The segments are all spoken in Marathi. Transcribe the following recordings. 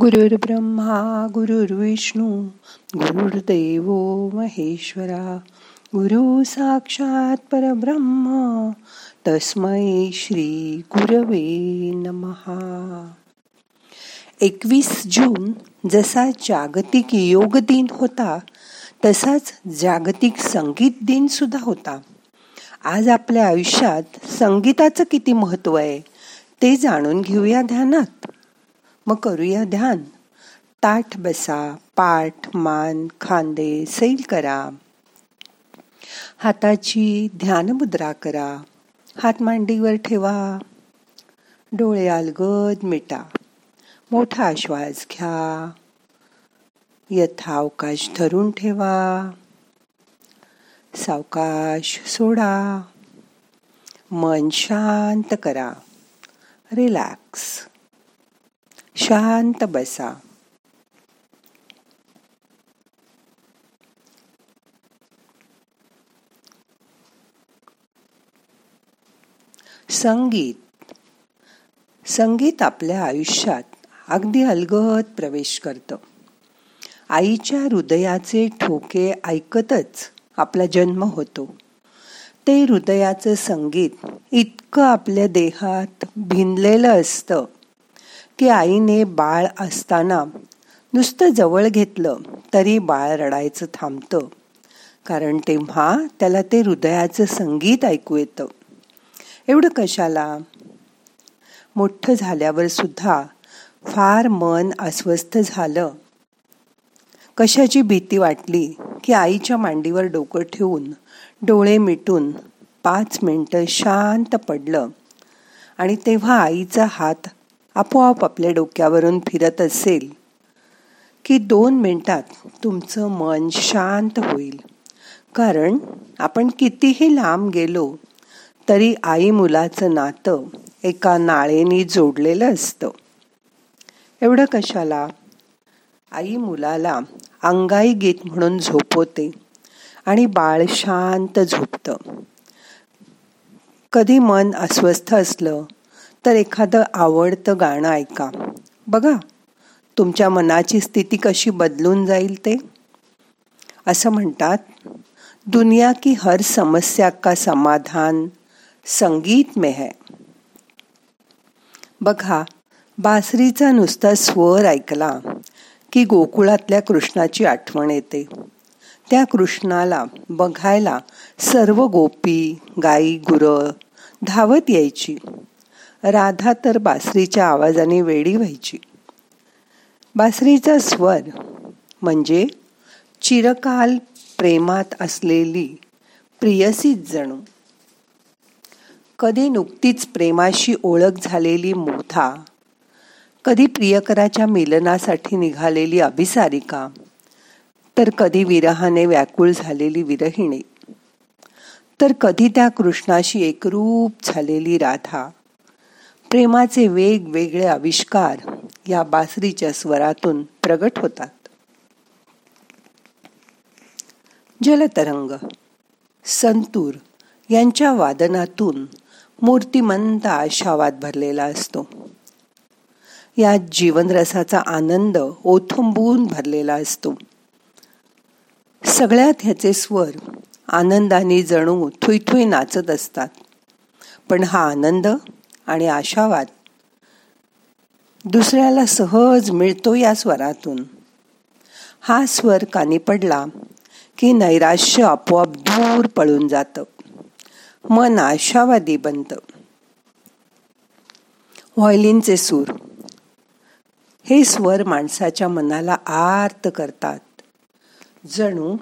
गुरुर् ब्रह्मा गुरुर्विष्णू गुरुर्देव महेश्वरा गुरु साक्षात परब्रह्म तस्मै श्री गुरवे नमहा एकवीस जून जसा जागतिक योग दिन होता तसाच जागतिक संगीत दिन सुद्धा होता. आज आपल्या आयुष्यात संगीताचं किती महत्त्व आहे ते जाणून घेऊया ध्यानात. मग करूया ध्यान. ताठ बसा पाठ मान खांदे सैल करा. हाताची ध्यान मुद्रा करा. हात मांडीवर ठेवा. डोळे अलगद मिटा. मोठा श्वास घ्या. यथावकाश धरून ठेवा. सावकाश सोडा. मन शांत करा. रिलॅक्स. शांत बसा. संगीत. संगीत आपल्या आयुष्यात अगदी अलगद प्रवेश करतं. आईच्या हृदयाचे ठोके ऐकतच आपला जन्म होतो. ते हृदयाचं संगीत इतकं आपल्या देहात भिनलेलं असतं. की आईने बाळ असताना नुसतं जवळ घेतलं तरी बाळ रडायचं थांबतं. कारण तेव्हा त्याला ते हृदयाचं संगीत ऐकू येतं. एवढं कशाला? मोठं झाल्यावर सुद्धा फार मन अस्वस्थ झालं. कशाची भीती वाटली की आईच्या मांडीवर डोकं ठेवून डोळे मिटून पाच मिनटं शांत पडलं आणि तेव्हा आईचा हात आपोआप आपल्या डोक्यावरून फिरत असेल की दोन मिनिटात तुमचं मन शांत होईल. कारण आपण कितीही लांब गेलो तरी आई मुलाचं नातं एका नाळेनी जोडलेलं असतं. एवढं कशाला? आई मुलाला अंगाई गीत म्हणून झोपवते आणि बाळ शांत झोपतं. कधी मन अस्वस्थ असलं तर एखादं आवडतं गाणं ऐका. बघा तुमच्या मनाची स्थिती कशी बदलून जाईल ते. असं म्हणतात दुनिया की हर समस्या का समाधान संगीत में है. बघा बासरीचा नुसता स्वर ऐकला की गोकुळातल्या कृष्णाची आठवण येते. त्या कृष्णाला बघायला सर्व गोपी गाई गुरं धावत यायची. राधा तर बासरीच्या आवाजाने वेडी व्हायची. बासरीचा स्वर म्हणजे चिरकाल प्रेमात असलेली प्रियसीच जणू. कधी नुकतीच प्रेमाशी ओळख झालेली मोथा कधी प्रियकराच्या मिलनासाठी निघालेली अभिसारिका तर कधी विरहाने व्याकुळ झालेली विरहिणी तर कधी त्या कृष्णाशी एकरूप झालेली राधा. प्रेमाचे वेगवेगळे आविष्कार या बासरीच्या स्वरातून प्रगट होतात. जलतरंग संतूर यांच्या वादनातून मूर्तिमंत आशावाद भरलेला असतो. या जीवनरसाचा आनंद ओथंबून भरलेला असतो. सगळ्यात ह्याचे स्वर आनंदाने जणू थुईथुई नाचत असतात. पण हा आनंद आणि आशावाद. दुसऱ्याला सहज मिळतो या स्वरातून. हा स्वर कानी पडला की नैराश्य आपोआप दूर पळून जात. मन आशावादी बनत. व्हायलिनचे सूर. हे स्वर माणसाच्या मनाला आर्त करतात. जणू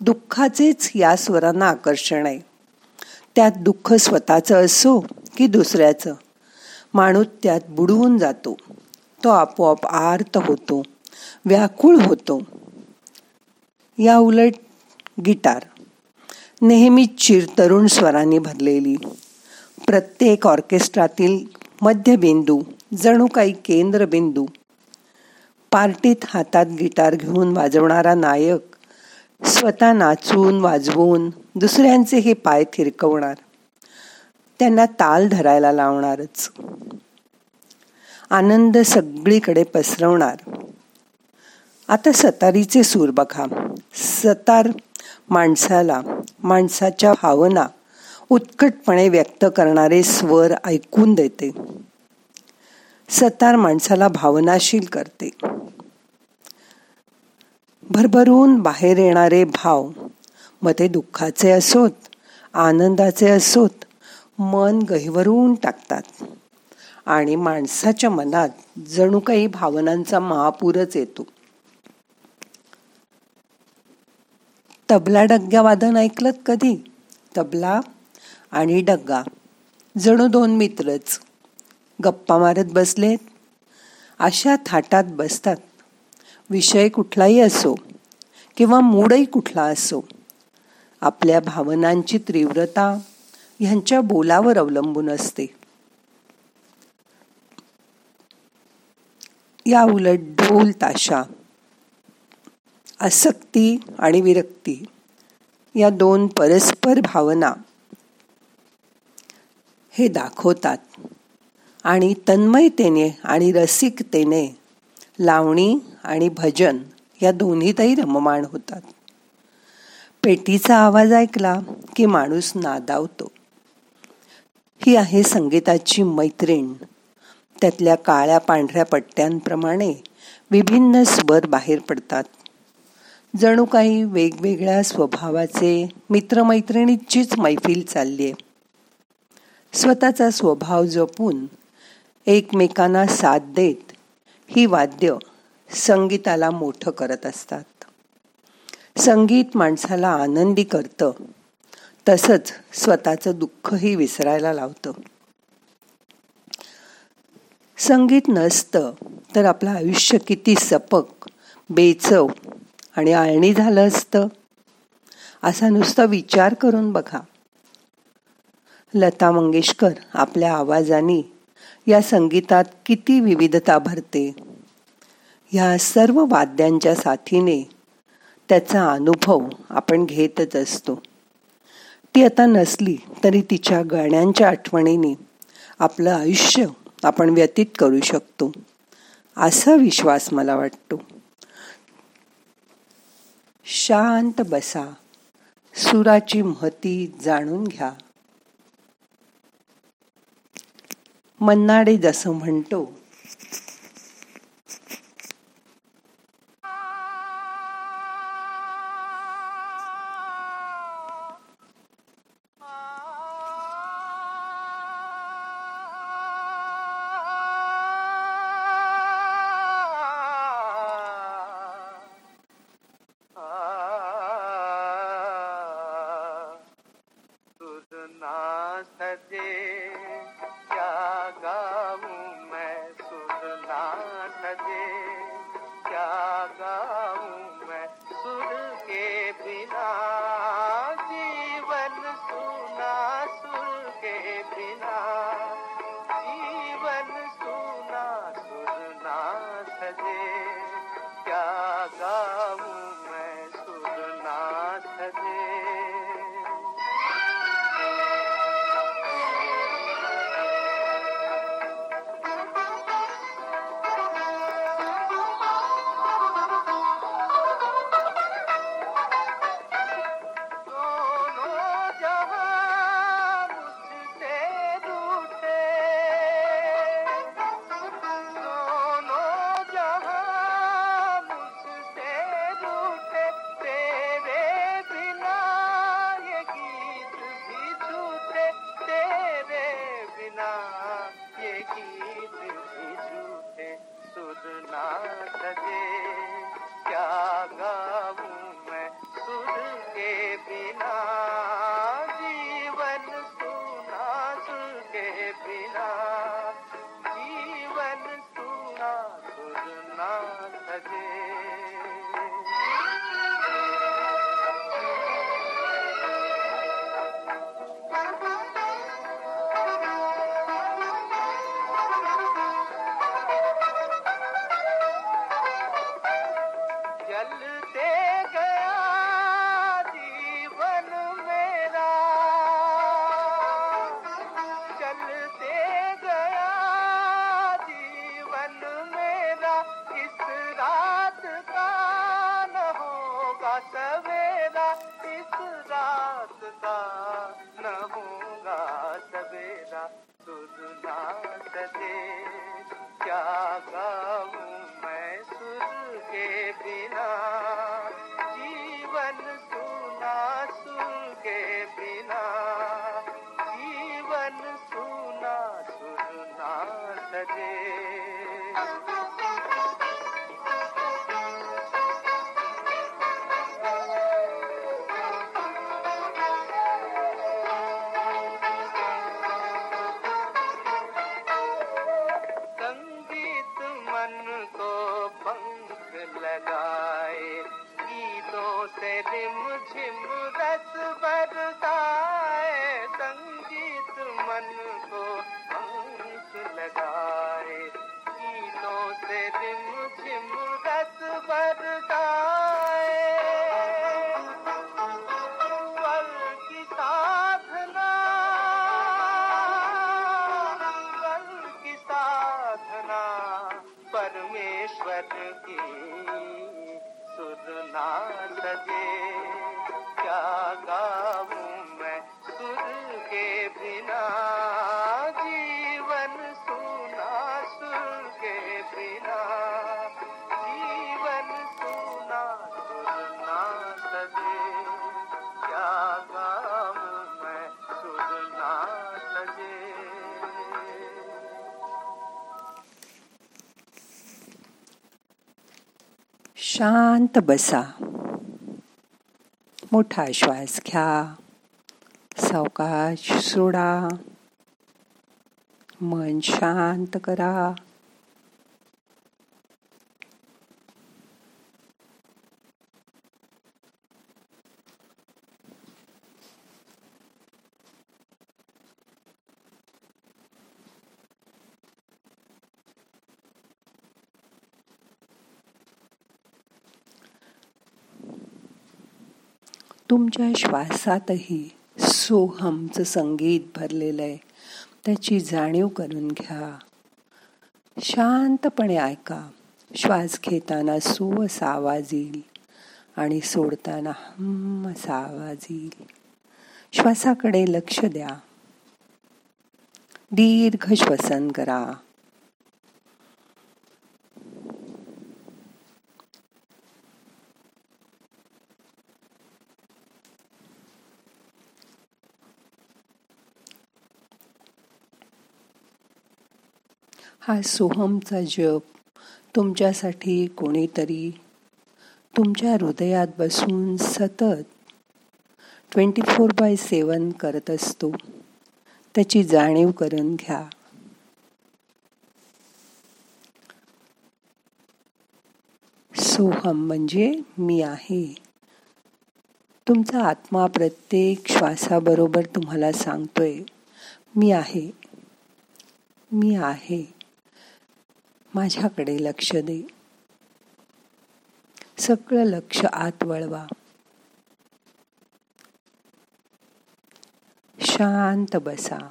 दुःखाचेच या स्वरांना आकर्षण आहे. त्यात दुःख स्वतःचं असो की दुसऱ्याचं. माणूस त्यात बुडवून जातो. तो आपोआप आर्त होतो व्याकुळ होतो. या उलट गिटार नेहमी चिरतरुण स्वरांनी भरलेली. प्रत्येक ऑर्केस्ट्रातील मध्यबिंदू जणू काही केंद्रबिंदू. पार्टीत हातात गिटार घेऊन वाजवणारा नायक स्वतः नाचून वाजवून दुसऱ्यांचे हे पाय थिरकवणार. त्यांना ताल धरायला लावणारच. आनंद सगळीकडे पसरवणार. आता सतारीचे सूर बघा सतार माणसाला माणसाच्या भावना उत्कटपणे व्यक्त करणारे स्वर ऐकून देते. सतार माणसाला भावनाशील करते. भरभरून बाहेर येणारे भाव मग ते दुःखाचे असोत आनंदाचे असोत मन गहिवरून टाकतात. आणि माणसाच्या मनात जणू काही भावनांचा महापूरच येतो. तबला डग्ग्या वादन ऐकलत कधी? तबला आणि डग्गा. जणू दोन मित्रच. गप्पा मारत बसलेत. अशा थाटात बसतात. विषय कुठलाही असो किंवा मूडही कुठला असो आपल्या भावनांची तीव्रता ह्यांच्या बोलावर अवलंबून असते. या उलट ढोल ताशा आसक्ती आणि विरक्ती या दोन परस्पर भावना हे दाखवतात आणि तन्मयतेने आणि रसिकतेने लावणी आणि भजन या दोन्हीतही रममाण होतात. पेटीचा आवाज ऐकला की माणूस नादावतो. ही आहे संगीताची मैत्रीण. त्यातल्या काळ्या पांढऱ्या पट्ट्यांप्रमाणे विभिन्न स्वर बाहेर पडतात. जणू काही वेगवेगळ्या स्वभावाचे मित्रमैत्रिणीचीच मैफिल चालली आहे स्वतःचा स्वभाव जपून एकमेकांना साथ देत ही वाद्य संगीताला मोठं करत असतात. संगीत माणसाला आनंदी करतं. तसंच स्वतःचं दुःखही विसरायला लावतं. संगीत नसतं तर आपलं आयुष्य किती सपक बेचव आणि आळणी झालं असतं. असा नुसता विचार करून बघा. लता मंगेशकर आपल्या आवाजाने या संगीतात किती विविधता भरते. ह्या सर्व वाद्यांच्या साथीने त्याचा अनुभव आपण घेतच असतो. ती आता नसली तरी तिच्या गाण्यांच्या आठवणीने आपलं आयुष्य आपण व्यतीत करू शकतो असा विश्वास मला वाटतो. शांत बसा सुराची महती जाणून घ्या. मन्नाडे जसं म्हणतो सवेरा सुना सके क्या शांत बसा. मोठा श्वास घ्या. सावकाश सोडा. मन शांत करा. तुमच्या श्वासातही सोहमचं संगीत भरलेलं आहे. त्याची जाणीव करून घ्या. शांतपणे ऐका. श्वास घेताना सो असा आवाज येईल आणि सोडताना हम असा आवाज येईल. श्वासाकडे लक्ष द्या. दीर्घ श्वसन करा. हा सोहमचा जप तुमच्यासाठी कोणीतरी तुमच्या हृदयात बसून सतत ट्वेंटी फोर बाय सेवन करत असतो. त्याची जाणीव करून घ्या. सोहम म्हणजे मी आहे. तुमचा आत्मा प्रत्येक श्वासाबरोबर तुम्हाला सांगतोय मी आहे. मी आहे. माझ्याकडे लक्ष दे. सगळं लक्ष आत वळवा. शांत बसा.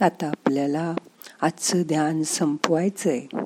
आता आपल्याला आजचं ध्यान संपवायचंय.